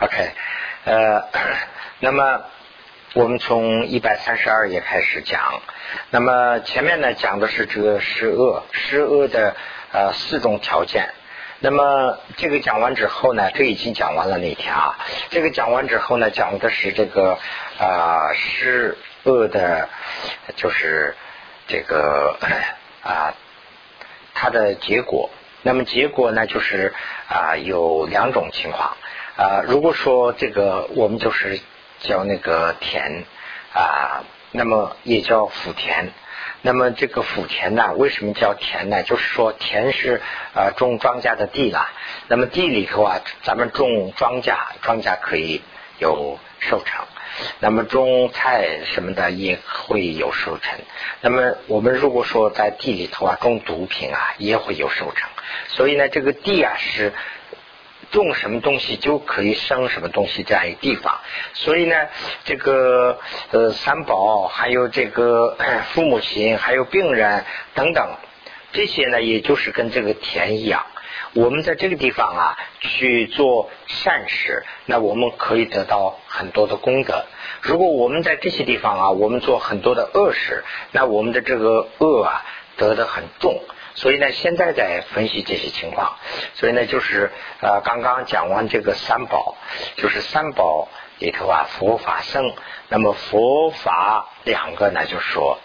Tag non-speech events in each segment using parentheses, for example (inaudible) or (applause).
OK，呃，那么我们从一百三十二页开始讲。那么前面呢讲的是这个施恶，施恶的呃四种条件。那么这个讲完之后呢，这已经讲完了那天啊。这个讲完之后呢，讲的是这个啊施恶的，就是这个啊它的结果。那么结果呢，就是啊有两种情况。啊，如果说这个我们就是叫那个田啊，那么也叫福田。那么这个福田呢，为什么叫田呢？就是说田是啊种庄稼的地啦。那么地里头啊，咱们种庄稼，庄稼可以有收成。那么种菜什么的也会有收成。那么我们如果说在地里头啊种毒品啊，也会有收成。所以呢，这个地啊是。种什么东西就可以生什么东西，这样一个地方。所以呢，这个呃三宝，还有这个父母亲，还有病人等等，这些呢，也就是跟这个田一样。我们在这个地方啊去做善事，那我们可以得到很多的功德。如果我们在这些地方啊，我们做很多的恶事，那我们的这个恶啊得的很重。所以呢，现在在分析这些情况。所以呢，就是呃，刚刚讲完这个三宝，就是三宝里头啊，佛法僧。那么佛法两个呢，就是说，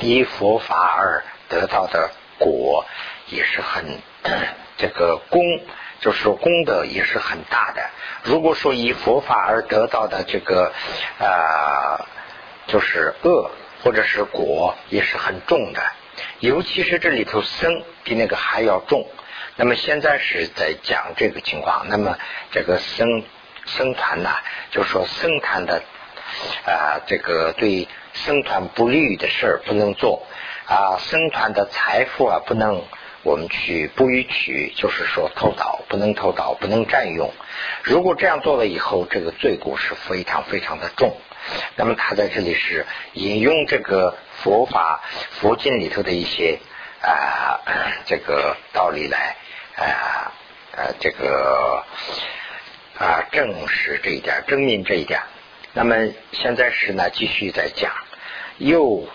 依佛法而得到的果也是很 (coughs) 这个功，就是说功德也是很大的。如果说以佛法而得到的这个啊，就是恶或者是果，也是很重的。尤其是这里头僧比那个还要重，那么现在是在讲这个情况。那么这个僧僧团呢，就说僧团的啊，这个对僧团不利的事儿不能做啊，僧团的财富啊不能我们去不予取，就是说偷盗不能偷盗，不能占用。如果这样做了以后，这个罪过是非常非常的重。那么他在这里是引用这个。佛法佛经里头的一些啊 (clears throat) 这个道理来啊呃这个啊证实这一点，证明这一点。那么现在是呢继续在讲，又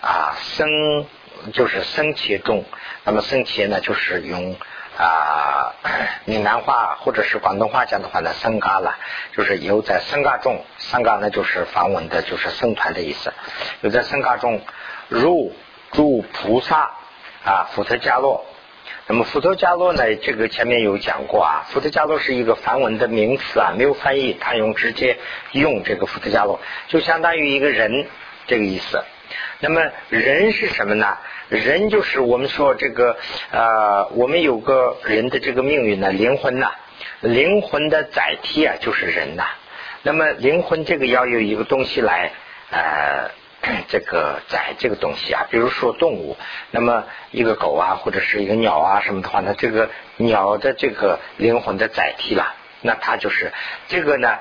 啊生就是生切中，那么生切呢就是用啊 (clears throat) 闽南话或者是广东话讲的话呢僧嘎了，就是有在僧嘎中，僧嘎呢就是梵文的就是僧团的意思。有在僧伽中入诸菩萨啊，福特伽罗。那么福特伽罗呢，这个前面有讲过啊。福特伽罗是一个梵文的名词啊，没有翻译，他用直接用这个福特伽罗，就相当于一个人这个意思。那么人是什么呢？人就是我们说这个呃，我们有个人的这个命运呢，灵魂呐，灵魂的载体啊，就是人呐。那么灵魂这个要有一个东西来。呃，这个载这个东西啊，比如说动物，那么一个狗啊，或者是一个鸟啊什么的话，那这个鸟的这个灵魂的载体了，那它就是这个呢，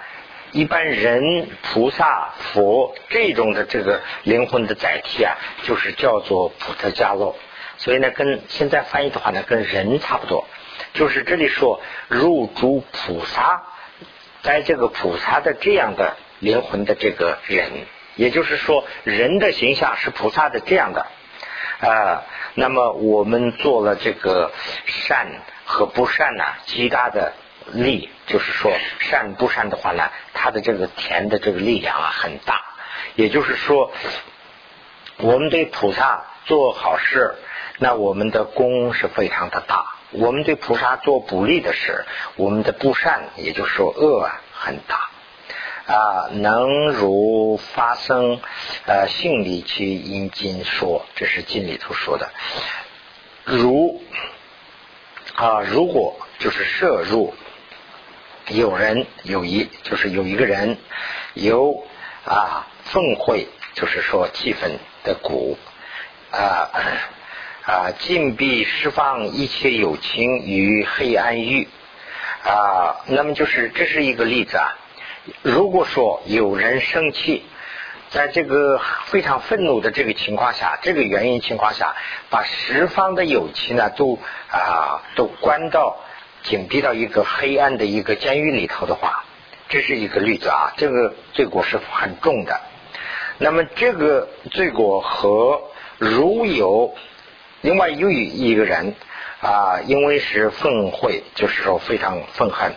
一般人、菩萨、佛这种的这个灵魂的载体啊，就是叫做普特伽罗。所以呢，跟现在翻译的话呢，跟人差不多。就是这里说入诸菩萨，在这个菩萨的这样的灵魂的这个人。也就是说，人的形象是菩萨的这样的啊。那么我们做了这个善和不善呢，极大的力，就是说善不善的话呢，它的这个田的这个力量啊很大。也就是说，我们对菩萨做好事，那我们的功是非常的大；我们对菩萨做不利的事，我们的不善，也就是说恶啊很大。啊，能如发生呃性理去因经说，这是经里头说的。如啊，如果就是摄入有人有一，就是有一个人有啊奉会，就是说气氛的鼓啊啊禁闭释放一切有情于黑暗域啊，那么就是这是一个例子啊。如果说有人生气，在这个非常愤怒的这个情况下，这个原因情况下，把十方的友情呢都啊都关到紧闭到一个黑暗的一个监狱里头的话，这是一个例子啊，这个罪过是很重的。那么这个罪过和如有另外又一一个人啊，因为是愤悔，就是说非常愤恨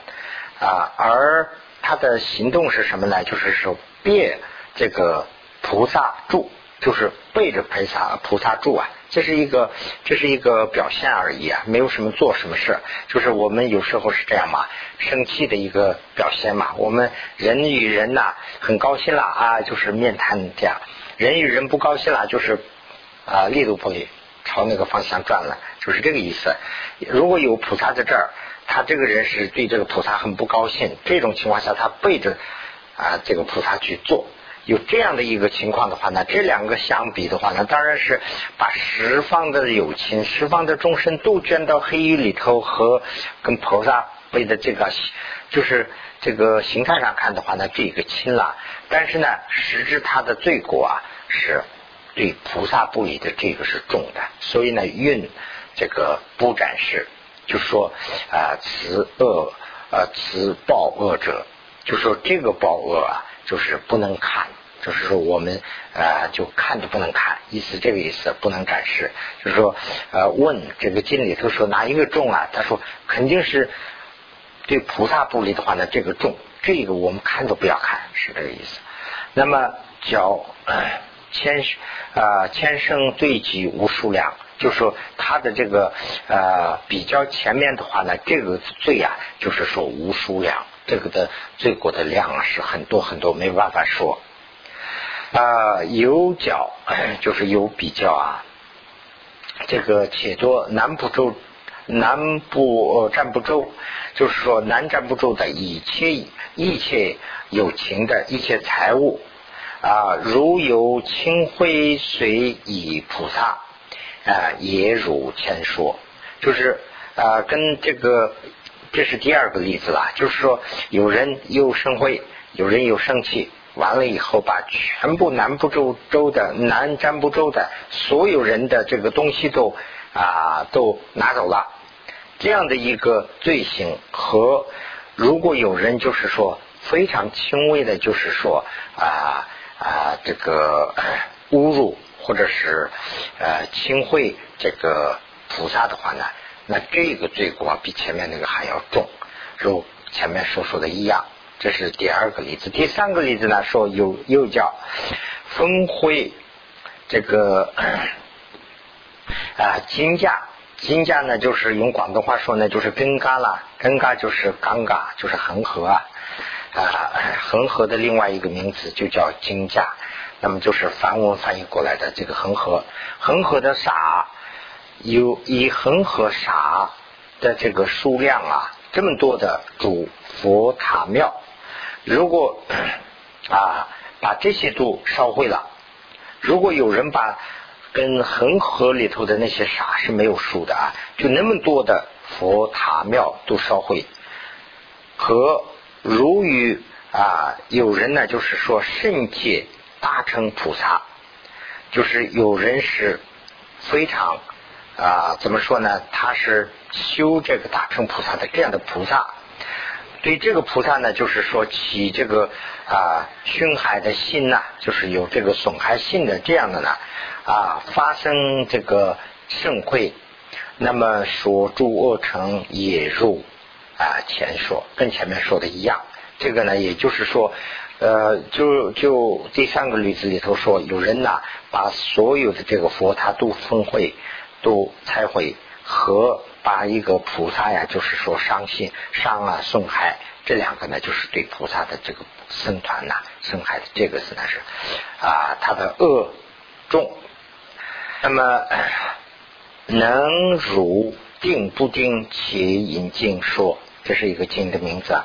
啊，而他的行动是什么呢？就是说别这个菩萨住，就是背着菩萨菩萨住啊。这是一个，这是一个表现而已啊，没有什么做什么事，就是我们有时候是这样嘛，生气的一个表现嘛。我们人与人呐，很高兴了啊，就是面瘫这样；人与人不高兴了，就是啊，力度不利，朝那个方向转了，就是这个意思。如果有菩萨在这儿，他这个人是对这个菩萨很不高兴，这种情况下，他背着啊这个菩萨去做。有这样的一个情况的话呢，这两个相比的话呢，当然是把十方的有情、十方的众生都卷到黑狱里头，和跟菩萨背的这个，就是这个形态上看的话呢，这个轻了。但是呢，实质他的罪过啊，是对菩萨不理的这个是重的。所以呢，运这个不展示，就说啊，慈恶啊，慈报恶者，就说这个报恶啊。就是不能看，就是说我们呃就看都不能看，意思这个意思不能展示。就是说呃问这个经里头说哪一个重啊？他说肯定是对菩萨不利的话呢，这个重，这个我们看都不要看，是这个意思。那么叫千啊千生对己无数量，就是说他的这个呃比较前面的话呢，这个罪啊就是说无数量。这个的罪过的量是很多很多，没办法说。啊，有较 (clears throat) 就是有比较啊。这个且多南部州南部占不周，就是说南占不周的一切一切有情的一切财物啊，如有清灰随以菩萨啊，也如前说，就是啊，跟这个。这是第二个例子了，就是说有人有生慧，有人有生气，完了以后把全部南部州州的南占卜州的所有人的这个东西都啊都拿走了，这样的一个罪行和如果有人就是说非常轻微的，就是说啊啊这个侮辱或者是呃轻秽这个菩萨的话呢？那这个罪过比前面那个还要重，如前面所说的一样。这是第二个例子。第三个例子呢，说有又叫分灰这个啊金价，金价呢就是用广东话说呢就是根嘎了，根嘎就是尴尬，就是恒河啊啊恒河的另外一个名字就叫金价，那么就是梵文翻译过来的这个恒河，恒河的傻。有以恒河沙的这个数量啊，这么多的主佛塔庙，如果啊把这些都烧毁了，如果有人把跟恒河里头的那些沙是没有数的啊，就那么多的佛塔庙都烧毁，和如与啊有人呢，就是说圣界大乘菩萨，就是有人是非常。啊，怎么说呢？他是修这个大乘菩萨的这样的菩萨，对这个菩萨呢，就是说起这个啊熏害的心呐，就是有这个损害性的这样的呢啊，发生这个盛会，那么所诸恶成也入啊前说，跟前面说的一样。这个呢，也就是说，呃，就就第三个例子里头说，有人呐，把所有的这个佛他都分会。都才会和把一个菩萨呀，就是说伤心伤啊损害这两个呢，就是对菩萨的这个僧团呐损害的这个是呢是啊他的恶重，那么能如定不定且引经说，这是一个经的名字。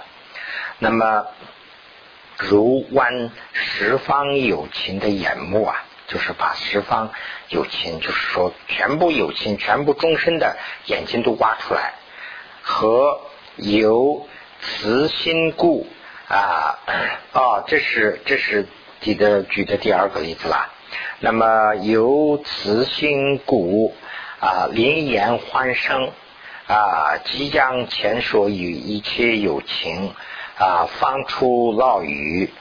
那么如观十方有情的眼目啊。就是把十方有情，就是说全部有情，全部众生的眼睛都挖出来，和由慈心故啊哦，这是这是举的举的第二个例子了。那么由慈心故啊，灵言欢声啊，即将前所与一切有情啊，放出老语，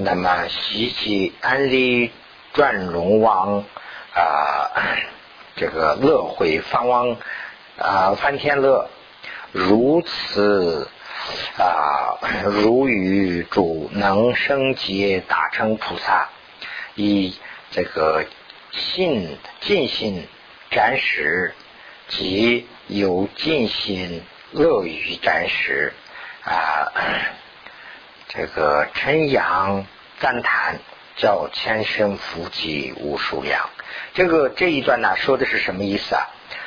那么习其安利转龙王啊，这个乐会方王啊，翻天乐如此啊，如与主能生劫大成菩萨以这个信尽心展示。即有尽心乐于战时啊，这个陈阳赞叹叫千声福集无数量。这个这一段呢，说的是什么意思啊？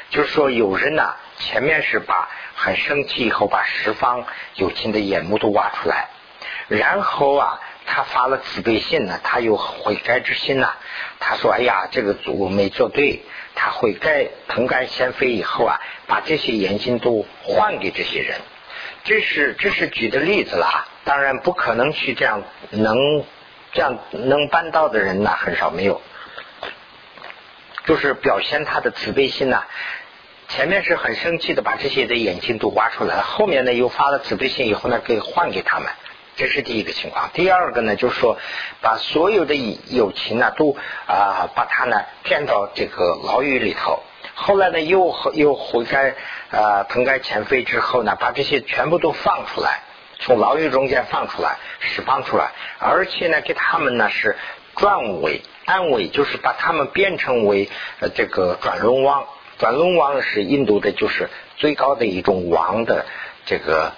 就是说有人呢，前面是把很生气以后，把十方有情的眼目都挖出来，然后啊，他发了慈悲心呢，他有悔改之心呢。他说：“哎呀，这个祖没做对。”他悔改腾干先飞以后啊，把这些眼睛都换给这些人。这是这是举的例子啦，当然不可能去这样能这样能办到的人呢，很少没有。就是表现他的慈悲心呐。前面是很生气的，把这些的眼睛都挖出来，后面呢又发了慈悲心以后呢，给换给他们。这是第一个情况，第二个呢，就是说把所有的友情呢，都啊把他呢骗到这个牢狱里头。后来呢，又又回该啊腾该前飞之后呢，把这些全部都放出来，从牢狱中间放出来，释放出来，而且呢，给他们呢是转为安慰，就是把他们变成为呃这个转轮王。转轮王是印度的，就是最高的一种王的这个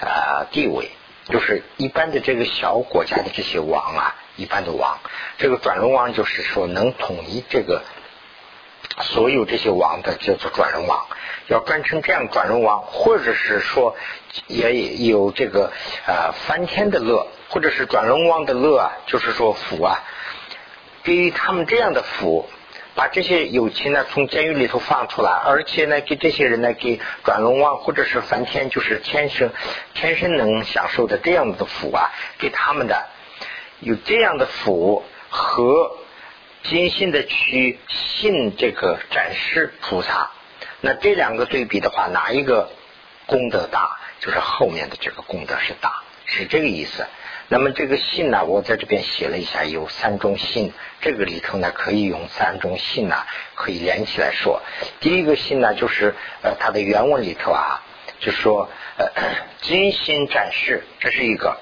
啊地位。就是一般的这个小国家的这些王啊，一般的王，这个转轮王就是说能统一这个所有这些王的叫做转轮王，要转成这样转轮王，或者是说也有这个呃翻天的乐，或者是转轮王的乐啊，就是说福啊，给予他们这样的福。把这些友情呢从监狱里头放出来，而且呢给这些人呢给转轮王或者是梵天，就是天生天生能享受的这样的福啊，给他们的有这样的福和精心的去信这个展示菩萨，那这两个对比的话，哪一个功德大？就是后面的这个功德是大，是这个意思。那么这个信呢，我在这边写了一下，有三种信。这个里头呢，可以用三种信呢，可以连起来说。第一个信呢，就是呃，它的原文里头啊，就说呃，(coughs) 金心展示，这是一个。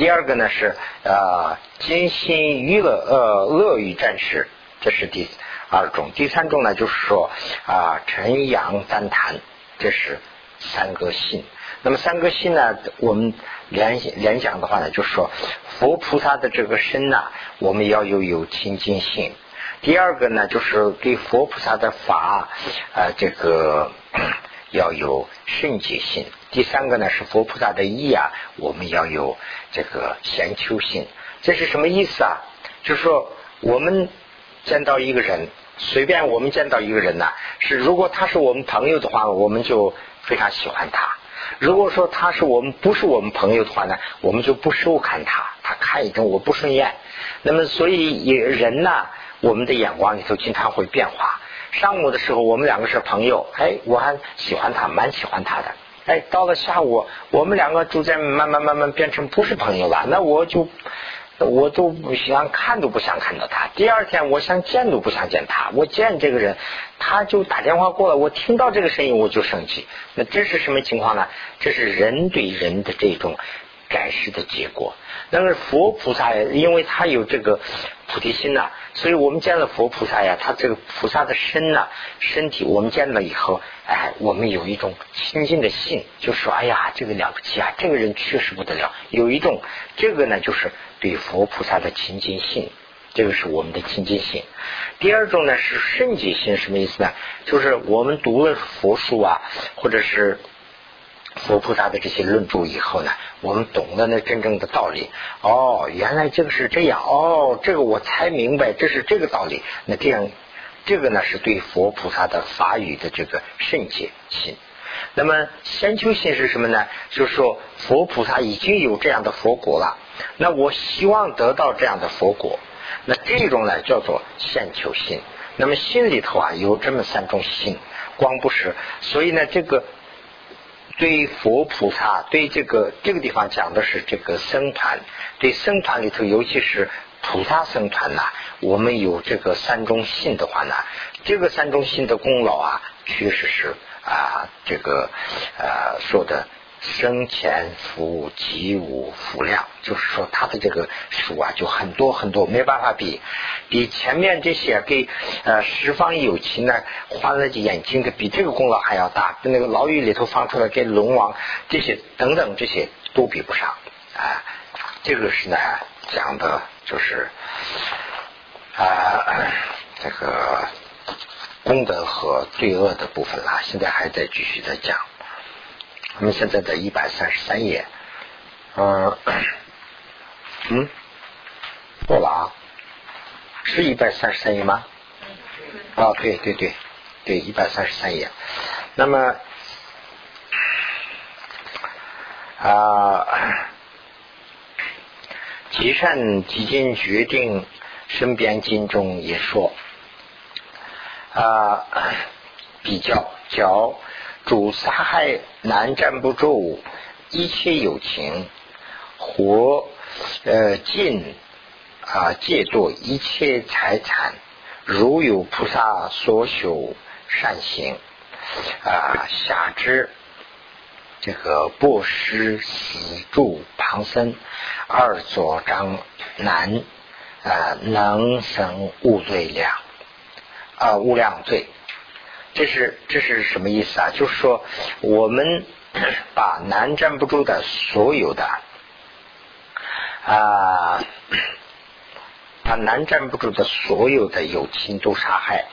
第二个呢是呃，金心娱乐呃乐于战士，这是第二种。第三种呢，就是说啊，陈阳赞叹，这是三个信。那么三个信呢？我们联联想的话呢，就是说佛菩萨的这个身呢，我们要有有清净性。第二个呢，就是对佛菩萨的法啊，这个 (coughs) 要有圣洁性。第三个呢，是佛菩萨的意啊，我们要有这个贤求性。这是什么意思啊？就是说我们见到一个人，随便我们见到一个人呢，是如果他是我们朋友的话，我们就非常喜欢他。如果说他是我们不是我们朋友的话呢，我们就不收看他，他看一种我不顺眼。那么所以也人呢，我们的眼光里头经常会变化。上午的时候我们两个是朋友，哎，我还喜欢他，蛮喜欢他的。哎，到了下午我们两个逐渐慢慢慢慢变成不是朋友了，那我就。我都不想看，都不想看到他。第二天，我想见都不想见他。我见这个人，他就打电话过来，我听到这个声音我就生气。那这是什么情况呢？这是人对人的这种改世的结果。那么佛菩萨，因为他有这个菩提心呐，所以我们见了佛菩萨呀，他这个菩萨的身呐，身体我们见了以后，哎，我们有一种亲近的信，就说哎呀，这个了不起啊，这个人确实不得了。有一种这个呢，就是。对佛菩萨的亲近性，这个是我们的亲近性。第二种呢是圣洁性，什么意思呢？就是我们读了佛书啊，或者是佛菩萨的这些论著以后呢，我们懂了那真正的道理。哦，原来这个是这样。哦，这个我才明白，这是这个道理。那这样，这个呢是对佛菩萨的法语的这个圣洁心。那么先求性是什么呢？就是说佛菩萨已经有这样的佛果了。那我希望得到这样的佛果，那这种呢叫做现求心。那么心里头啊有这么三种心，光不是。所以呢，这个对佛菩萨，对这个这个地方讲的是这个僧团，对僧团里头，尤其是菩萨僧团呐，我们有这个三中信的话呢，这个三中信的功劳啊，确实是啊，这个呃说的。生前福及无福量，就是说他的这个数啊，就很多很多，没办法比，比前面这些给呃十方有情呢，花了眼睛的，比这个功劳还要大。那个牢狱里头放出来给龙王这些等等这些都比不上啊。这个是呢讲的就是啊这个功德和罪恶的部分了，现在还在继续在讲。我们现在在一百三十三页，嗯，嗯，过了啊，是一百三十三页吗？啊，对对对，对一百三十三页。那么啊，极善极尽决定身边经中也说啊，比较较。主杀害难站不住一切有情，或呃尽啊戒堕一切财产，如有菩萨所修善行啊下之这个不施死住旁生二左张难啊能生无罪量啊无量罪。这是这是什么意思啊？就是说，我们 (clears throat) 把难站不住的所有的啊，(coughs) 把难站不住的所有的友情都杀害，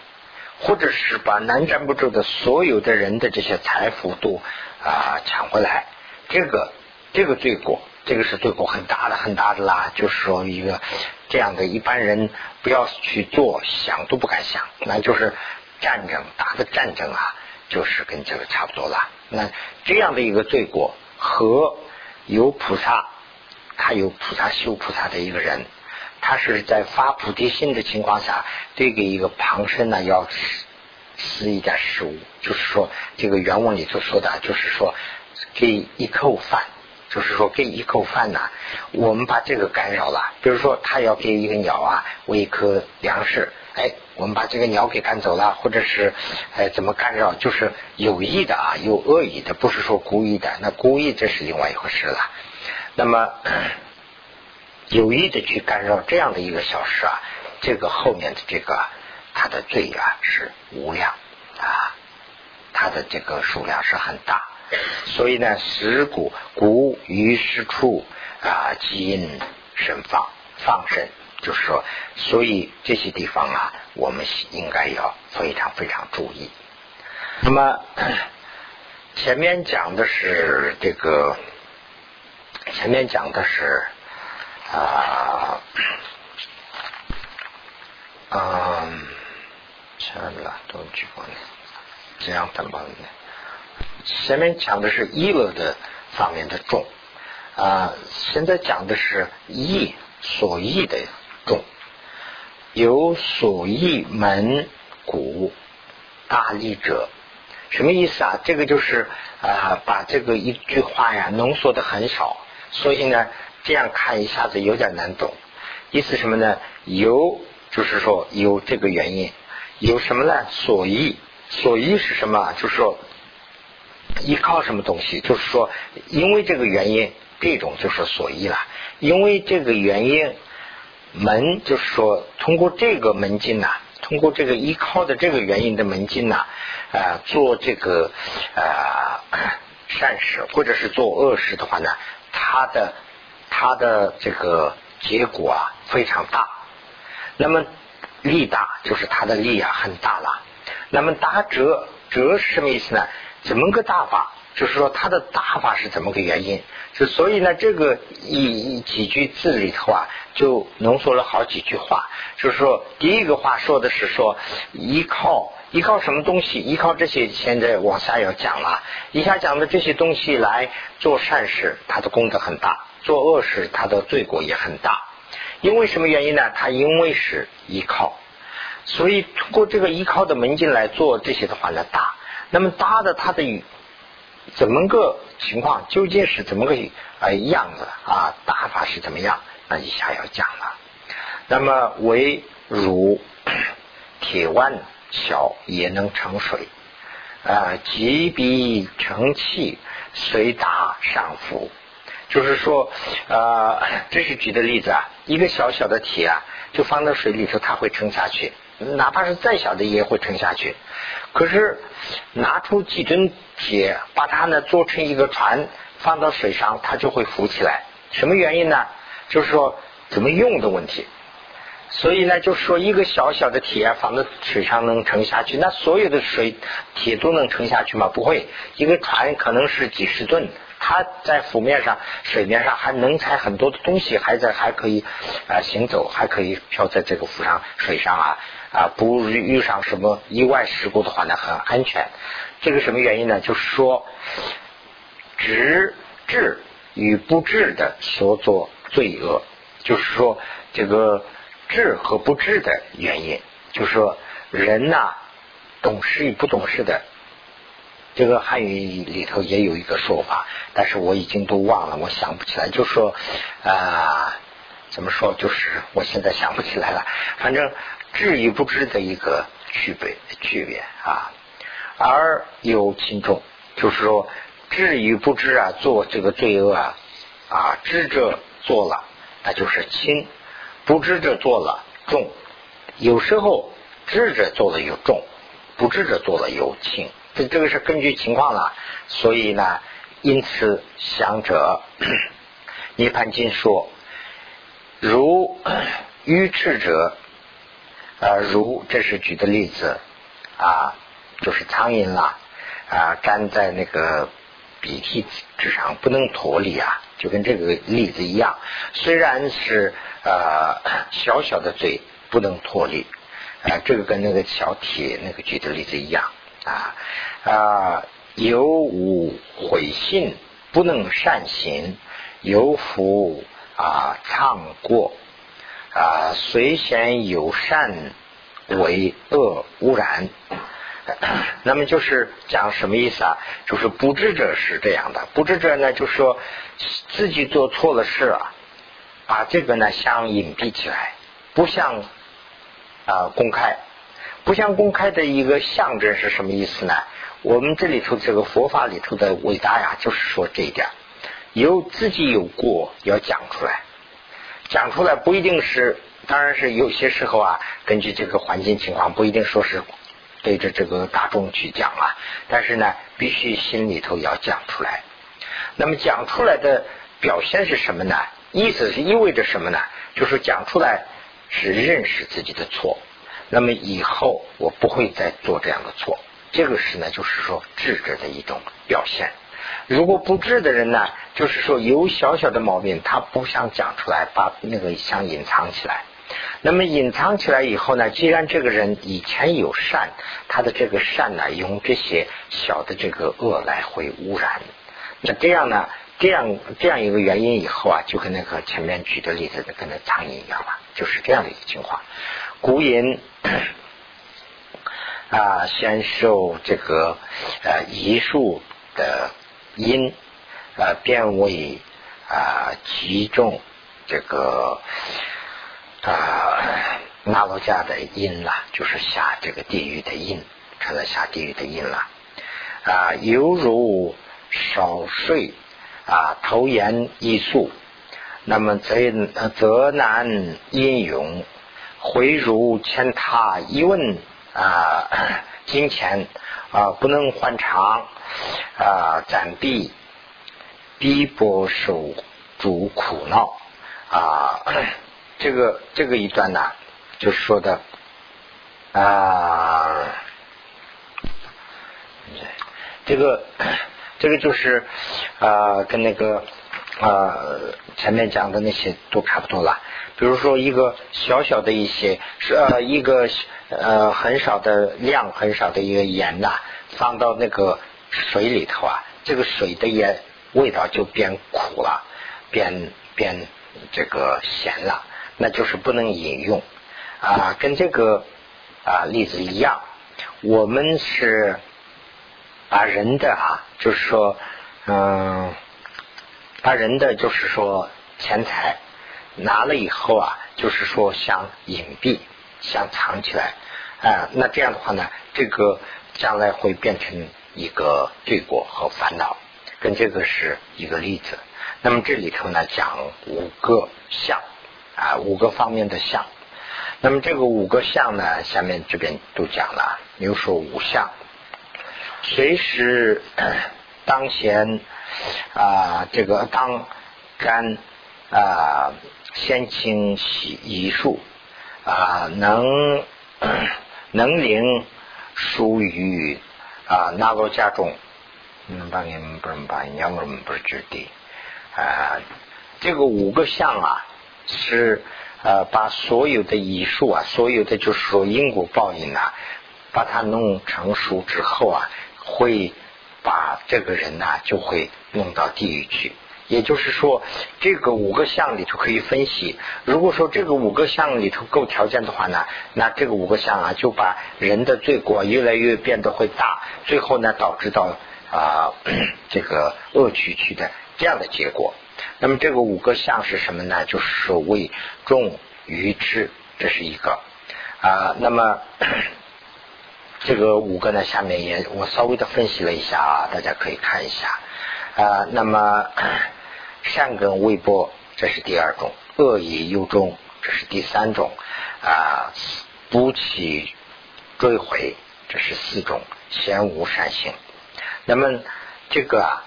或者是把难站不住的所有的人的这些财富都啊抢回来，这个这个罪过，这个是罪过很大的很大的啦。就是说，一个这样的一般人不要去做，想都不敢想，那就是。战争打的战争啊，就是跟这个差不多了。那这样的一个罪过和有菩萨，他有菩萨修菩萨的一个人，他是在发菩提心的情况下，对给一个旁生呢要施一点食物，就是说这个原文里头说的，就是说给一口饭，就是说给一口饭呐，我们把这个干扰了。比如说他要给一个鸟啊喂一颗粮食。哎，我们把这个鸟给赶走了，或者是哎怎么干扰？就是有意的啊，有恶意的，不是说故意的。那故意这是另外一回事了。那么有意的去干扰这样的一个小事啊，这个后面的这个他的罪啊是无量啊，他的这个数量是很大。所以呢，食谷谷于是处啊，基因生放放生。就是说，所以这些地方啊，我们应该要非常非常注意。那么前面讲的是这个，前面讲的是啊，嗯，全了都举过呢，这样等吧。前面讲的是意乐的方面的重啊，现在讲的是意所意的。重有所益门古大利者，什么意思啊？这个就是啊，把这个一句话呀浓缩的很少，所以呢，这样看一下子有点难懂。意思什么呢？有就是说有这个原因，有什么呢？所依，所依是什么？就是说依靠什么东西？就是说因为这个原因，这种就是所依了。因为这个原因。门就是说，通过这个门径呐，通过这个依靠的这个原因的门径呐，啊，做这个啊善事或者是做恶事的话呢，它的它的这个结果啊非常大。那么力大就是它的力啊很大了。那么大折折是什么意思呢？怎么个大法？就是说它的大法是怎么个原因？就所以呢，这个一几句字里头啊，就浓缩了好几句话。就是说，第一个话说的是说，依靠依靠什么东西？依靠这些，现在往下要讲了。以下讲的这些东西来做善事，它的功德很大；做恶事，它的罪过也很大。因为什么原因呢？它因为是依靠，所以通过这个依靠的门径来做这些的话呢，大。那么大的它的怎么个情况，究竟是怎么个呃样子啊？打法是怎么样？那以下要讲了。那么为如铁腕小也能成水啊，急笔成器，随打上浮。就是说，呃，这是举的例子啊，一个小小的铁啊，就放到水里头，它会沉下去，哪怕是再小的也会沉下去。可是拿出几吨铁，把它呢做成一个船，放到水上，它就会浮起来。什么原因呢？就是说怎么用的问题。所以呢，就是说一个小小的铁放在水上能沉下去，那所有的水铁都能沉下去吗？不会，一个船可能是几十吨。它在浮面上、水面上还能载很多的东西，还在还可以啊行走，还可以漂在这个浮上水上啊啊，不遇上什么意外事故的话呢，很安全。这个什么原因呢？就是说，知智与不智的所作罪恶，就是说这个智和不智的原因，就是说人呐，懂事与不懂事的。这个汉语里头也有一个说法，但是我已经都忘了，我想不起来。就说啊，怎么说？就是我现在想不起来了。反正知与不知的一个区别区别啊，而有轻重，就是说知与不知啊，做这个罪恶啊啊，知者做了那就是轻，不知者做了重。有时候知者做了有重，不知者做了有轻。这这个是根据情况了，所以呢，因此想者 (clears throat) 涅盘经说，如 (coughs) 愚痴者，呃，如这是举的例子啊，就是苍蝇啦啊，粘在那个鼻涕之上不能脱离啊，就跟这个例子一样，虽然是呃 (coughs) 小小的嘴不能脱离啊，这个跟那个小铁那个举的例子一样。啊啊！有无悔信，不能善行；有福啊，唱过啊，虽嫌有善为恶污染。(clears throat) 那么就是讲什么意思啊？就是不知者是这样的，不知者呢，就是说自己做错了事啊，把这个呢想隐蔽起来，不想啊公开。不想公开的一个象征是什么意思呢？我们这里头这个佛法里头的伟大呀，就是说这一点，有自己有过要讲出来，讲出来不一定是，当然是有些时候啊，根据这个环境情况，不一定说是对着这个大众去讲啊，但是呢，必须心里头要讲出来。那么讲出来的表现是什么呢？意思是意味着什么呢？就是讲出来是认识自己的错。那么以后我不会再做这样的错，这个是呢，就是说智者的一种表现。如果不智的人呢，就是说有小小的毛病，他不想讲出来，把那个想隐藏起来。那么隐藏起来以后呢，既然这个人以前有善，他的这个善呢，用这些小的这个恶来会污染。那这样呢，这样这样一个原因以后啊，就跟那个前面举的例子的跟那苍蝇一样了，就是这样的一个情况。古因啊，先受这个呃医术的因啊，变为啊集中这个啊那罗家的因了，就是下这个地狱的因，成了下地狱的因了啊，犹如少睡啊，头言易素，那么则则难应用。回如欠他一问啊，金钱啊不能还偿啊，暂避逼迫受诸苦恼啊，(coughs) 这个这个一段呢，就说的啊，这个这个就是啊，跟那个啊前面讲的那些都差不多了。比如说一个小小的一些是呃一个呃很少的量很少的一个盐呐，放到那个水里头啊，这个水的盐味道就变苦了，变变这个咸了，那就是不能饮用啊。跟这个啊例子一样，我们是把人的啊，就是说，嗯，把人的就是说钱财拿了以后啊，就是说想隐蔽，想藏起来啊，那这样的话呢，这个将来会变成一个罪过和烦恼，跟这个是一个例子。那么这里头呢，讲五个相啊，五个方面的相。那么这个五个相呢，下面这边都讲了，比如说五相。随时当前啊，这个当干啊，先清洗仪术啊，能能灵属于啊，那个家中，嗯，把你们不是把娘们不是指的啊，这个五个相啊，是呃，把所有的仪术啊，所有的就是说因果报应啊，把它弄成熟之后啊。会把这个人呢，就会弄到地狱去。也就是说，这个五个项里头可以分析。如果说这个五个项里头够条件的话呢，那这个五个项啊，就把人的罪过越来越变得会大，最后呢，导致到啊 (clears throat) 这个恶趣去的这样的结果。那么这个五个项是什么呢？就是说为众愚痴，这是一个啊。那么。这个五个呢，下面也我稍微的分析了一下啊，大家可以看一下啊。那么善根未播，这是第二种；恶以忧中，这是第三种啊。不起追回，这是四种；贤无善行。那么这个啊，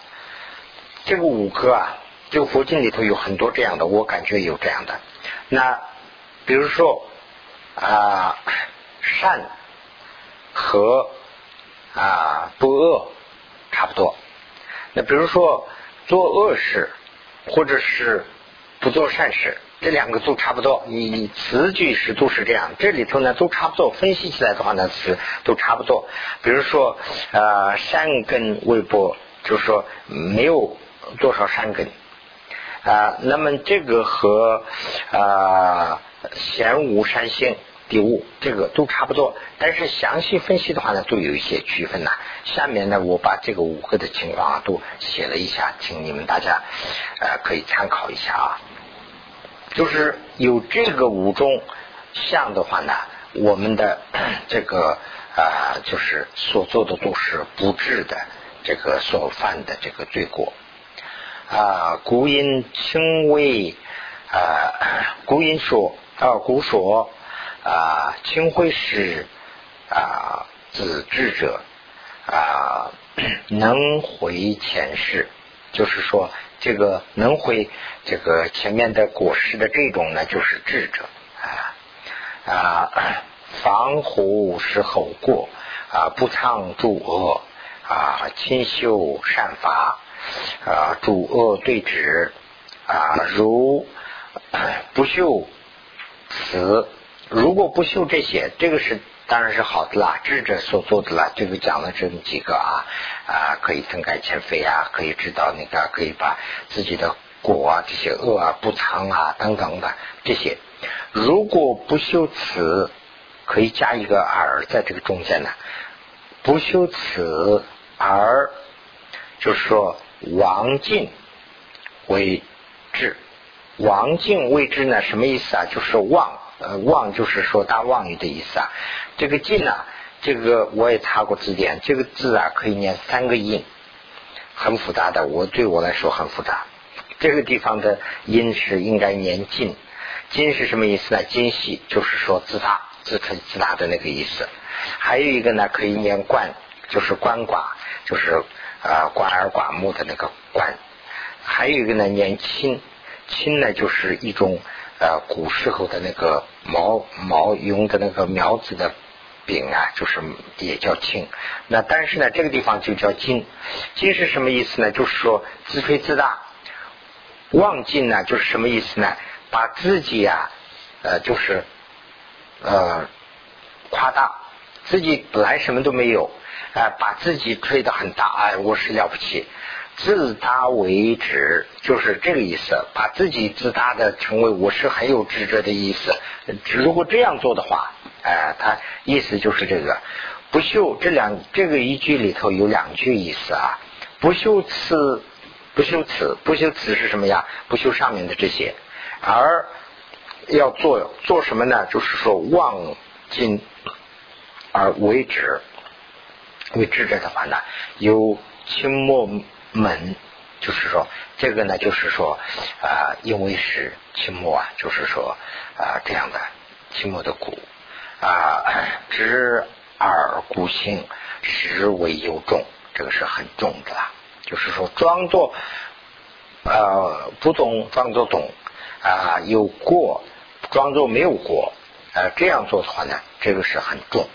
这个五个啊，这个佛经里头有很多这样的，我感觉有这样的。那比如说啊，善。和啊不恶差不多。那比如说做恶事，或者是不做善事，这两个都差不多。你词句是都是这样，这里头呢都差不多。分析起来的话呢，词都差不多。比如说呃善根微薄，就是说没有多少善根啊。那么这个和啊贤无善性。第五，这个都差不多，但是详细分析的话呢，都有一些区分呐。下面呢，我把这个五个的情况啊都写了一下，请你们大家呃可以参考一下啊。就是有这个五种相的话呢，我们的 (coughs) 这个啊就是所做的都是不治的，这个所犯的这个罪过啊。古因轻微啊，古因说啊，古说。啊，清辉是啊，子智者啊，能回前世，就是说这个能回这个前面的果实的这种呢，就是智者啊啊，防虎是后过啊，不唱诸恶啊，亲修善法啊，诸恶对治啊，如 (coughs) 不修此。如果不修这些，这个是当然是好的啦，智者所做的啦。这个讲了这么几个啊啊，可以增改前非啊，可以知道那个，可以把自己的果啊这些恶啊不藏啊等等的这些。如果不修此，可以加一个耳在这个中间呢。不修此而就是说王尽为智，王尽为智呢？什么意思啊？就是忘。呃，妄就是说大妄语的意思啊。这个尽啊，这个我也查过字典，这个字啊可以念三个音，很复杂的。我对我来说很复杂。这个地方的音是应该念尽，尽是什么意思呢？尽喜就是说自大、自吹自大的那个意思。还有一个呢，可以念冠，就是鳏寡，就是呃寡而寡目的那个冠。还有一个呢，念亲，亲呢就是一种。呃，古时候的那个毛毛用的那个苗子的饼啊，就是也叫青。那但是呢，这个地方就叫金。金是什么意思呢？就是说自吹自大。妄尽呢，就是什么意思呢？把自己呀，呃，就是呃夸大，自己本来什么都没有，啊，把自己吹得很大，哎，我是了不起。自大为止，就是这个意思，把自己自大的成为我是很有智者的意思。如果这样做的话，哎，他意思就是这个不修这两这个一句里头有两句意思啊，不修此不修此不修此是什么呀？不修上面的这些，而要做做什么呢？就是说望进而为止，为智者的话呢，有清末门，就是说这个呢，就是说啊，因为是清末啊，就是说啊这样的清末的古啊，知而孤性，实为有重，这个是很重的啦。就是说装作呃不懂，装作懂啊，有过，装作没有过，呃这样做的话呢，这个是很重。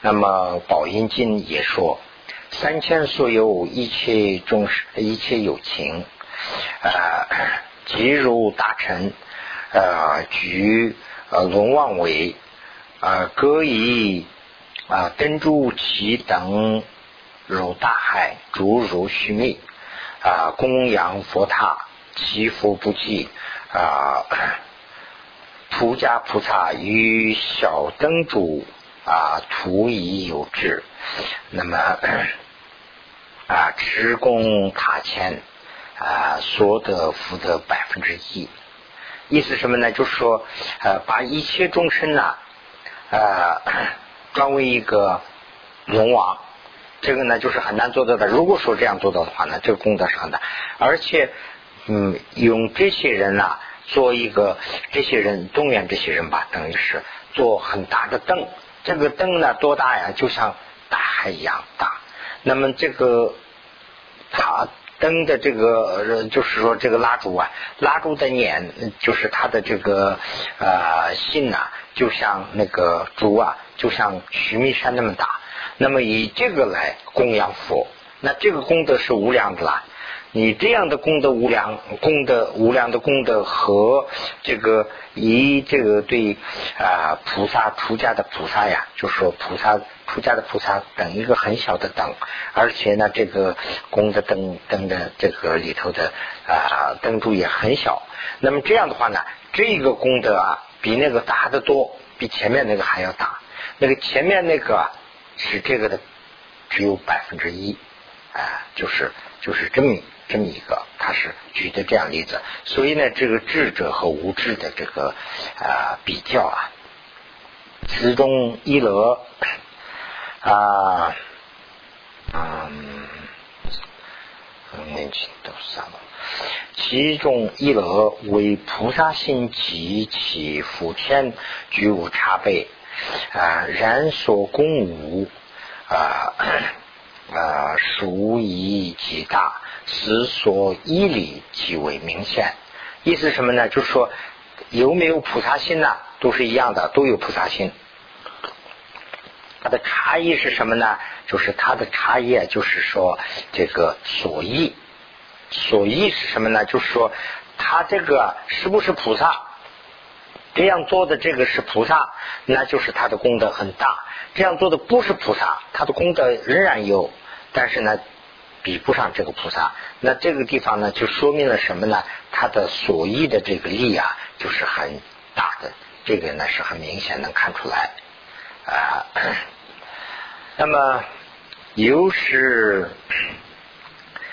那么宝音经也说，三千所有一切众生，一切有情，啊，即如大臣，呃，举呃龙王为，啊，各以啊灯烛其等如大海，诸如须弥，啊，供养佛塔，祈福不计，啊，(coughs) 出家菩萨与小灯主。啊，图以有志，那么啊，持供塔前啊，所得福德百分之一。意思什么呢？就是说，呃，把一切众生呢，呃，转为一个龙王，这个呢，就是很难做到的。如果说这样做到的话呢，这个功德是很大，而且，嗯，用这些人呢，做一个这些人动员这些人吧，等于是做很大的灯。这个灯呢多大呀？就像大海一样大。那么这个塔灯的这个，就是说这个蜡烛啊，蜡烛的捻，就是它的这个呃芯呐，就像那个烛啊，就像须弥山那么大。那么以这个来供养佛，那这个功德是无量的啦。你这样的功德无量，功德无量的功德和这个以这个对啊菩萨出家的菩萨呀，就说菩萨出家的菩萨等一个很小的等，而且呢这个功德灯灯的这个里头的啊灯柱也很小，那么这样的话呢，这个功德啊比那个大得多，比前面那个还要大，那个前面那个是这个的只有百分之一啊，就是就是这么。这么一个，他是举的这样例子，所以呢，这个智者和无智的这个啊比较啊，其中一乐啊，嗯，年轻都啥了？其中一乐为菩萨心及其福天，具无差别啊，然所共无啊啊，殊以极大。此所依理极为明显，意思什么呢？就是说有没有菩萨心呢？都是一样的，都有菩萨心。它的差异是什么呢？就是它的差异，就是说这个所依，所依是什么呢？就是说他这个是不是菩萨？这样做的这个是菩萨，那就是他的功德很大。这样做的不是菩萨，他的功德仍然有，但是呢？比不上这个菩萨，那这个地方呢，就说明了什么呢？他的所依的这个力啊，就是很大的，这个呢是很明显能看出来啊。(clears throat) 那么有时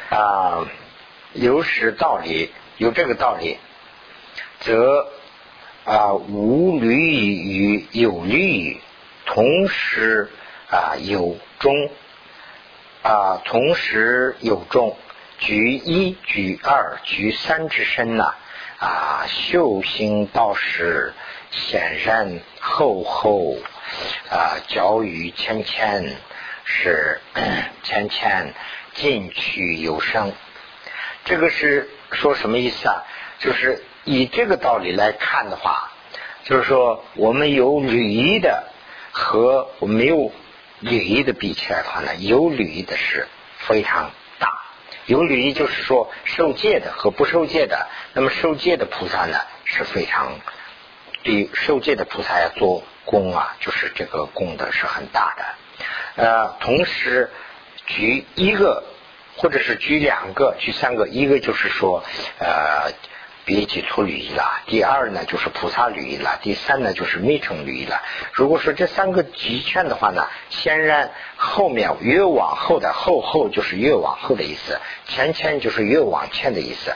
啊，有时道理有这个道理，则啊无虑于有利于，同时啊有中。啊，同时有众，举一举二举三之身呐，啊，修行道士显然厚厚啊，教育浅浅是浅浅进取有声。这个是说什么意思啊？就是以这个道理来看的话，就是说我们有履仪的和我没有。履仪的比起来的话呢，有履仪的是非常大。有履仪就是说受戒的和不受戒的，那么受戒的菩萨呢是非常对受戒的菩萨要做功啊，就是这个功德是很大的。呃，同时举一个或者是举两个、举三个，一个就是说呃别解脱律仪了，第二呢就是菩萨律仪了，第三呢就是密乘律仪了。如果说这三个集全的话呢，显然后面越往后的后后就是越往后的意思，前前就是越往前的意思。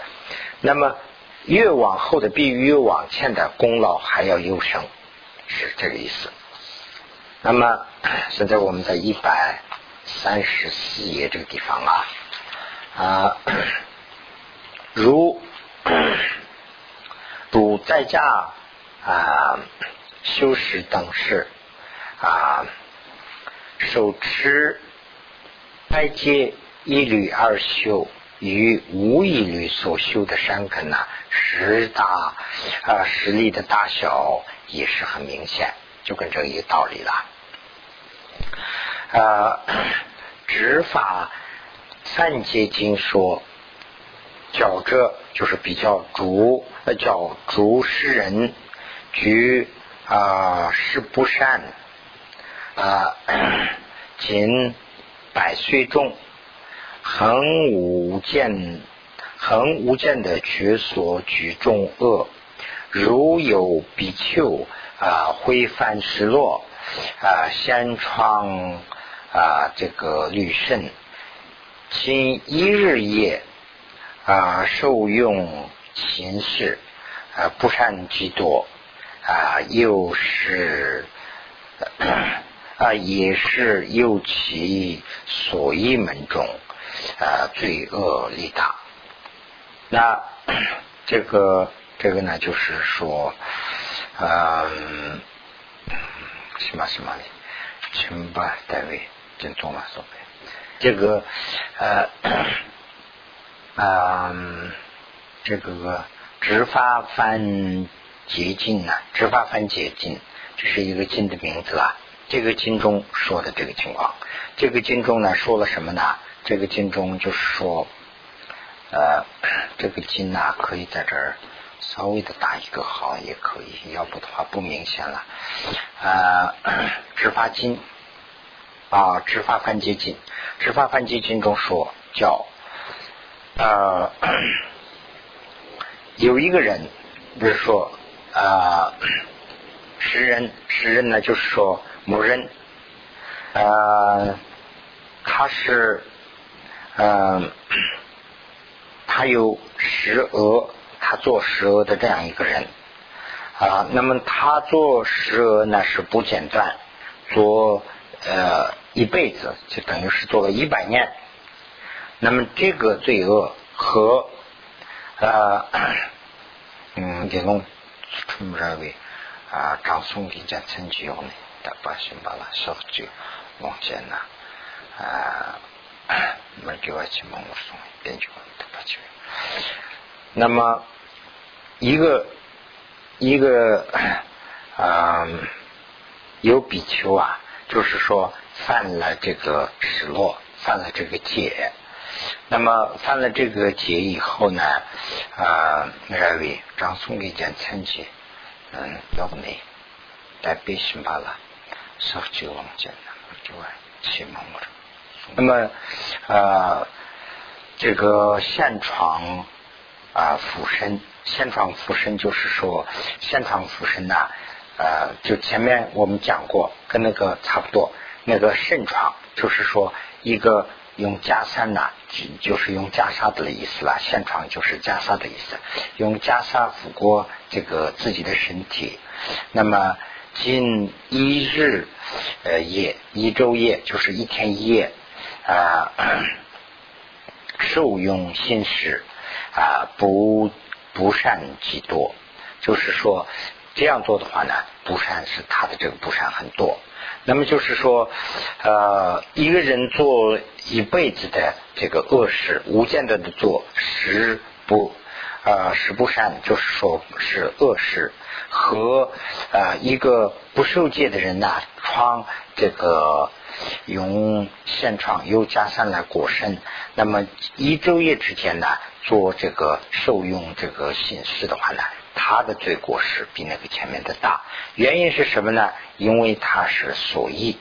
那么越往后的比越往前的功劳还要优胜，是这个意思。那么 (coughs) 现在我们在一百三十四页这个地方啊啊，(coughs) 如。在家啊修持等事啊手持拜戒一律二修，与无一律所修的山根呐，实大啊实力的大小也是很明显，就跟这一个道理了。啊，执法三界经说。较这就是比较主，呃，叫主诗人，举啊是不善啊，(coughs) 仅百岁众，恒无见，恒无见的觉所举众恶，如有比丘啊挥翻失落啊先创啊这个律甚，今一日夜。啊，受用形式啊，不善居多啊，又是啊，也是又其所依门中啊，罪恶力大。那 (clears throat) 这个这个呢，就是说，嗯，什么什么的，请把单位进中了，说这个呃。啊，这个执法翻捷径呢？执法翻捷径，这是一个经的名字啊。这个经中说的这个情况，这个经中呢说了什么呢？这个经中就是说，呃，这个经呢可以在这儿稍微的打一个号也可以，要不的话不明显了。呃，执法经啊，执法翻捷径，执法翻捷径中说叫。啊，有一个人，比如说啊，食人，食人呢，就是说某人，呃，他是，嗯，他有食鹅，他做食鹅的这样一个人啊，那么他做食鹅呢是不间断，做呃一辈子，就等于是做了一百年。那么这个罪恶和呃 (coughs) 嗯这种出 (coughs) 门为啊张松给家成就呢，大把心把了少就往前呐啊没给我去蒙我送边就大把去。那么一个一个啊有比丘啊，就是说犯了这个失落，犯了这个戒。那么犯了这个劫以后呢，啊，认为张松给讲成绩，嗯，要不呢，带背心罢了，少就往前了，就外启蒙了。那么，啊，这个现床啊附身，现床附身就是说，现床附身呐，呃，就前面我们讲过，跟那个差不多，那个肾床就是说一个。用袈裟呢，就是用袈裟的意思了。现床就是袈裟的意思，用袈裟抚过这个自己的身体。那么，近一日呃夜，一周夜就是一天一夜啊，(coughs) 受用心事啊，不不善极多。就是说，这样做的话呢，不善是他的这个不善很多。那么就是说，呃，一个人做一辈子的这个恶事，无间断的做，十不啊十不善，就是说是恶事，和啊一个不受戒的人呐，创这个用现创又加上来过身，那么一昼夜之间呢，做这个受用这个形式的话呢。他的罪过是比那个前面的大，原因是什么呢？因为他是所意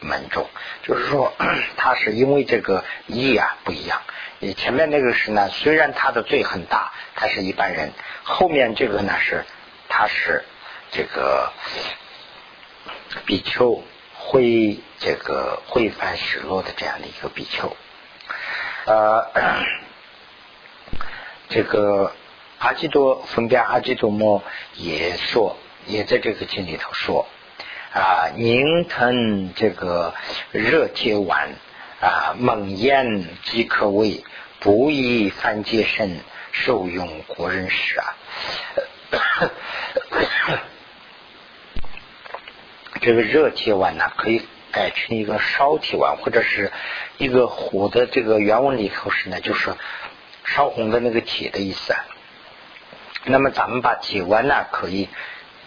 门中，就是说，(clears throat) 他是因为这个意啊不一样。你前面那个是呢，虽然他的罪很大，他是一般人；后面这个呢是，他是这个比丘会这个会犯失落的这样的一个比丘。呃，(clears throat) 这个阿基多分别阿基多摩也说，也在这个经里头说。啊，凝腾这个热铁丸啊，猛焰即可为，不以犯戒身，受用国人食啊。(coughs) 这个热铁丸呢，可以改成一个烧铁丸，或者是一个火的这个原文里头是呢，就是烧红的那个铁的意思啊。那么咱们把铁丸呢，可以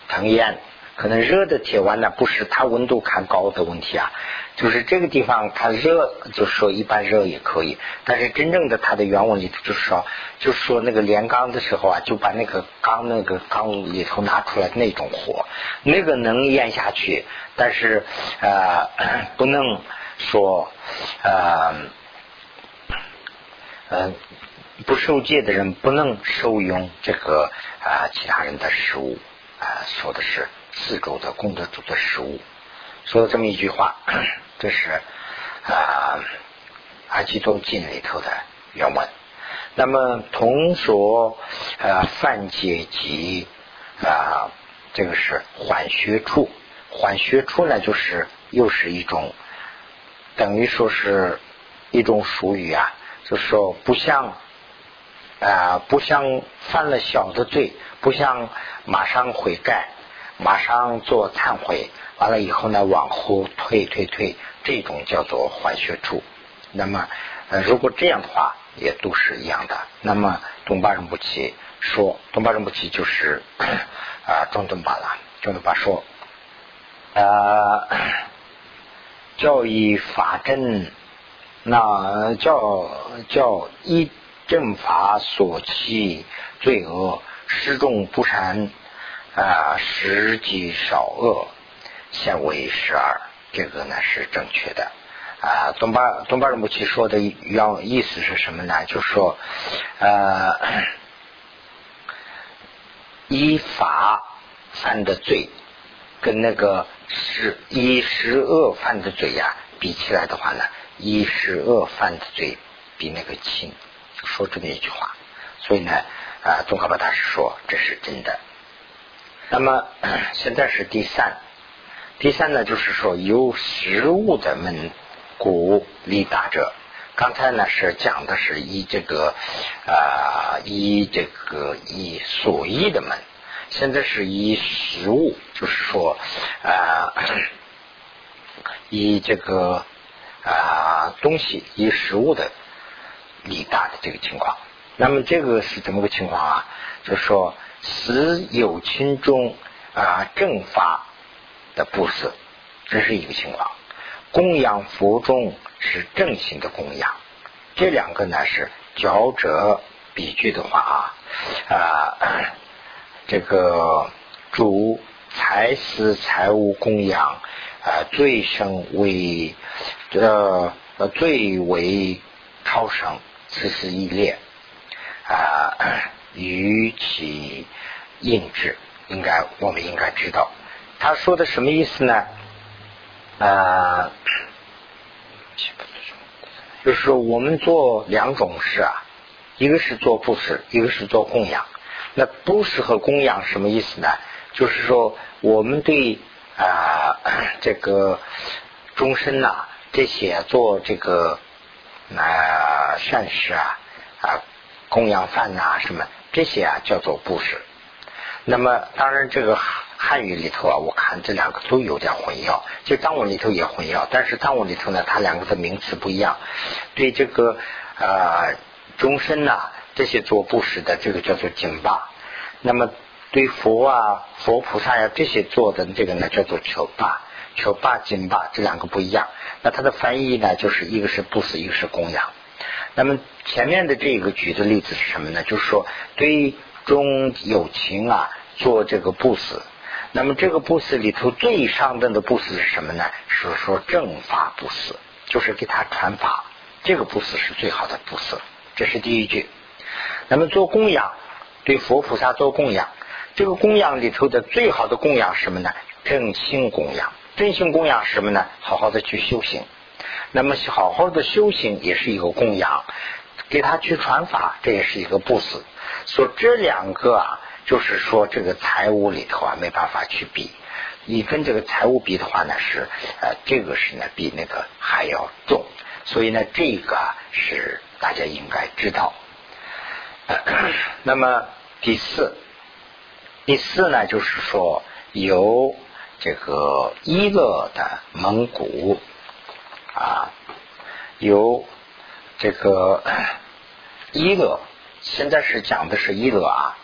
腾烟。可能热的铁丸呢，不是它温度看高的问题啊，就是这个地方它热，就是说一般热也可以。但是真正的它的原文里头就是说，就是说那个炼钢的时候啊，就把那个钢那个钢里头拿出来那种火，那个能咽下去，但是呃不能说呃嗯不受戒的人不能受用这个啊其他人的食物啊，说的是。四周的功德主的食物，说了这么一句话，(clears throat) 这是啊阿基多经里头的原文。那么同说啊范解集啊，这个是缓学处，缓学处呢就是又是一种等于说是一种俗语啊，就说不像啊不像犯了小的罪，不像马上悔改。马上做忏悔，完了以后呢，往后退退退，这种叫做缓学处。那么，呃，如果这样的话，也都是一样的。那么，东巴仁不齐说，东巴仁不齐就是啊，中东巴了。中东巴说，呃，教以法正，那教教一正法所起罪恶，失众不善。啊，十级少恶，现为十二，这个呢是正确的。啊，东巴东巴仁波齐说的原意思是什么呢？就是说，呃，(coughs) 依法犯的罪，跟那个十依十恶犯的罪呀比起来的话呢，依十恶犯的罪比那个轻，说这么一句话。所以呢，啊，宗喀巴大师说这是真的。那么 (clears throat) 现在是第三，第三呢，就是说有实物的门鼓立大者。刚才呢是讲的是以这个啊，以这个以所依的门，现在是以实物，就是说啊，以这个啊东西以实物的力大的这个情况。那么这个是怎么个情况啊？就是说。死有情中啊正法的布施，这是一个情况；供养佛中是正行的供养，这两个呢是交者比句的话啊啊，(clears throat) 这个主财私财物供养啊最生为呃最为超生，此是一列啊。(clears throat) 与其印制，应该我们应该知道，他说的什么意思呢？啊，(clears throat) 就是说我们做两种事啊，一个是做布施，一个是做供养。那布施和供养什么意思呢？就是说我们对啊 (clears throat) 这个终身呐，这些做这个那膳食啊啊供养饭呐什么。这些啊叫做布施。那么当然，这个汉语里头啊，我看这两个都有点混淆，就藏文里头也混淆。但是藏文里头呢，它两个的名词不一样。对这个呃终身呐，这些做布施的，这个叫做紧巴。那么对佛啊、佛菩萨呀这些做的这个呢，叫做求巴、求巴、紧巴，这两个不一样。那它的翻译呢，就是一个是布施，一个是供养。那么前面的这个举的例子是什么呢？就是说对中有情啊做这个布施，那么这个布施里头最上等的布施是什么呢？是说正法布施，就是给他传法，这个布施是最好的布施。这是第一句。那么做供养，对佛菩萨做供养，这个供养里头的最好的供养是什么呢？正心供养。真心供养是什么呢？好好的去修行。那么好好的修行也是一个供养，给他去传法，这也是一个布施。所这两个啊。就是说，这个财务里头啊，没办法去比。你跟这个财务比的话呢，是呃，这个是呢比那个还要重。所以呢，这个是大家应该知道。(clears throat) 那么第四，第四呢，就是说有这个伊勒的蒙古啊，有这个 (coughs) 伊勒，现在是讲的是伊勒啊。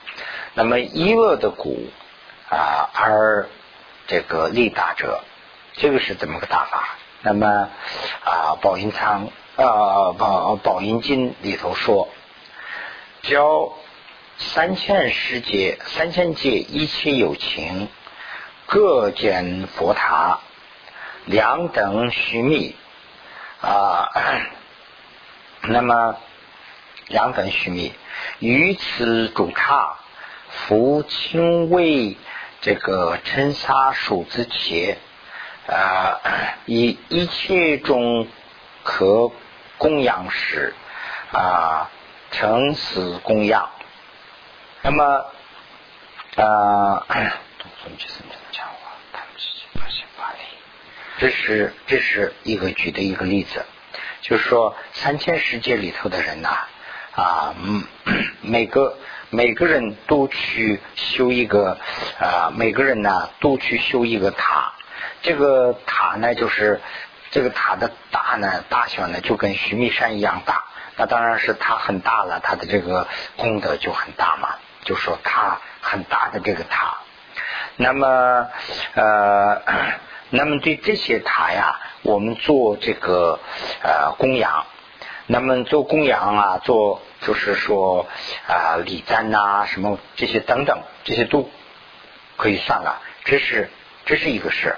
那么一乐的鼓啊，而这个力大者，这个是怎么个打法？那么啊，宝音仓啊，宝宝音经里头说，教三千世界，三千界一切有情，各建佛塔，两等须弥啊，那么两等须弥，于此主塔。福清为这个尘沙数之切，啊，以一切中可供养时啊，成死供养。那么啊，(coughs) 这是这是一个举的一个例子，就是说三千世界里头的人呐，啊，(clears throat) 每个。每个人都去修一个啊，每个人呢都去修一个塔。这个塔呢，就是这个塔的大呢大小呢，就跟须弥山一样大。那当然是它很大了，它的这个功德就很大嘛。就说它很大的这个塔。那么呃，那么对这些塔呀，我们做这个呃供养。那么做供养啊，做。就是说啊，礼赞呐，什么这些等等，这些都可以算了。这是这是一个事。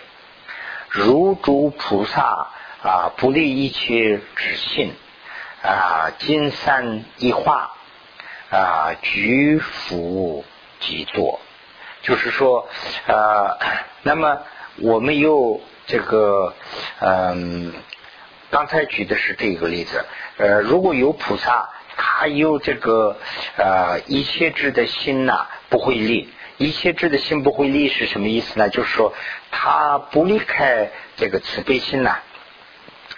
如诸菩萨啊，不立一切之信啊，金山一化啊，举福即作。就是说呃，那么我们又这个嗯，刚才举的是这个例子。呃，如果有菩萨。他有这个呃一切智的心呐，不会离。一切智的心不会离是什么意思呢？就是说他不离开这个慈悲心呐。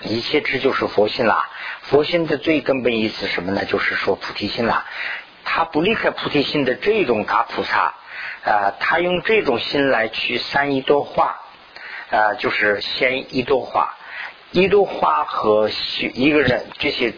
一切智就是佛心啦。佛心的最根本意思什么呢？就是说菩提心啦。他不离开菩提心的这种大菩萨啊，他用这种心来去三一朵花啊，就是先一朵花，一朵花和一个人这些。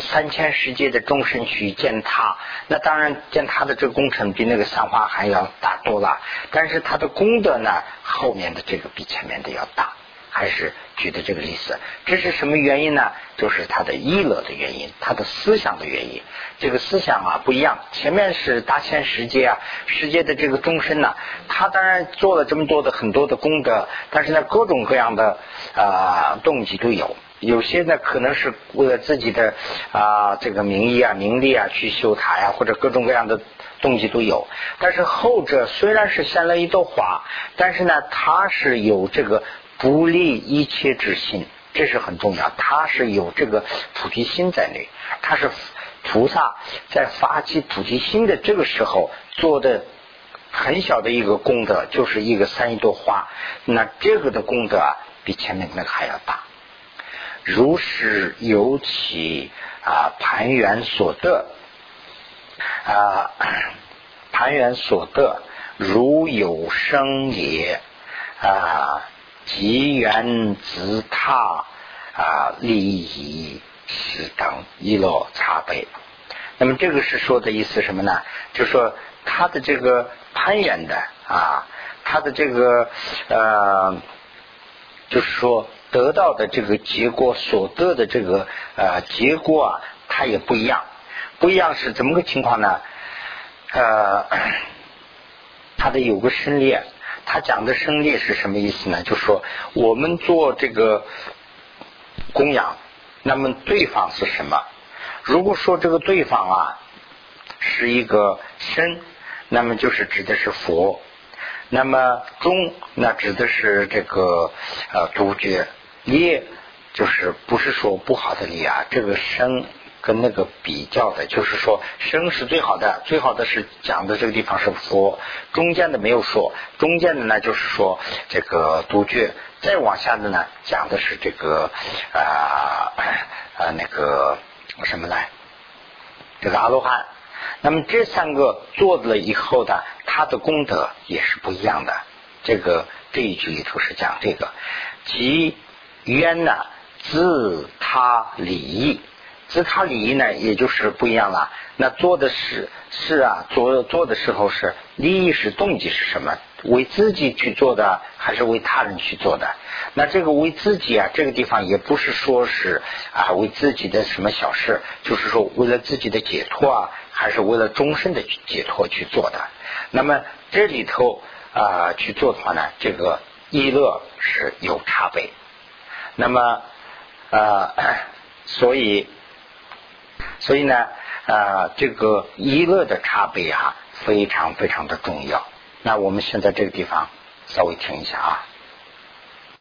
三千世界的众生去见他，那当然见他的这个工程比那个三花还要大多了。但是他的功德呢，后面的这个比前面的要大。还是举的这个例子，这是什么原因呢？就是他的意乐的原因，他的思想的原因。这个思想啊不一样。前面是大千世界啊，世界的这个众生呢，他当然做了这么多的很多的功德，但是呢，各种各样的啊动机都有。有些呢，可能是为了自己的啊这个名义啊、名利啊去修塔呀，或者各种各样的动机都有。但是后者虽然是献了一朵花，但是呢，他是有这个不利一切之心，这是很重要。他是有这个菩提心在内，他是菩萨在发起菩提心的这个时候做的很小的一个功德，就是一个三一朵花。那这个的功德啊，比前面那个还要大。如是由起啊盘缘所得啊盘缘所得如有生也啊即缘自他啊利益是等一落茶杯。那么这个是说的意思什么呢？就说他的这个攀缘的啊，他的这个呃，就是说。得到的这个结果所得的这个呃结果啊，它也不一样，不一样是怎么个情况呢？呃，(coughs) 他的有个身列，他讲的生利是什么意思呢？就说我们做这个供养，那么对方是什么？如果说这个对方啊是一个身，那么就是指的是佛；那么中，那指的是这个呃独觉业，就是不是说不好的力啊，这个生。跟那个比较的，就是说生是最好的，最好的是讲的这个地方是佛，中间的没有说，中间的呢就是说这个独觉，再往下的呢讲的是这个啊啊那个什么呢？这个阿罗汉。那么这三个做了以后的，他的功德也是不一样的。这个这一句里头是讲这个，即冤呢自他利。自他利益呢，也就是不一样了。那做的是是啊，做做的时候是利益是动机是什么？为自己去做的，还是为他人去做的？那这个为自己啊，这个地方也不是说是啊为自己的什么小事，就是说为了自己的解脱啊，还是为了终身的解脱去做的。那么这里头啊去做的话呢，这个意乐是有差别。那么啊，所以。所以呢，呃，这个一乐的差别啊，非常非常的重要。那我们现在这个地方稍微停一下啊。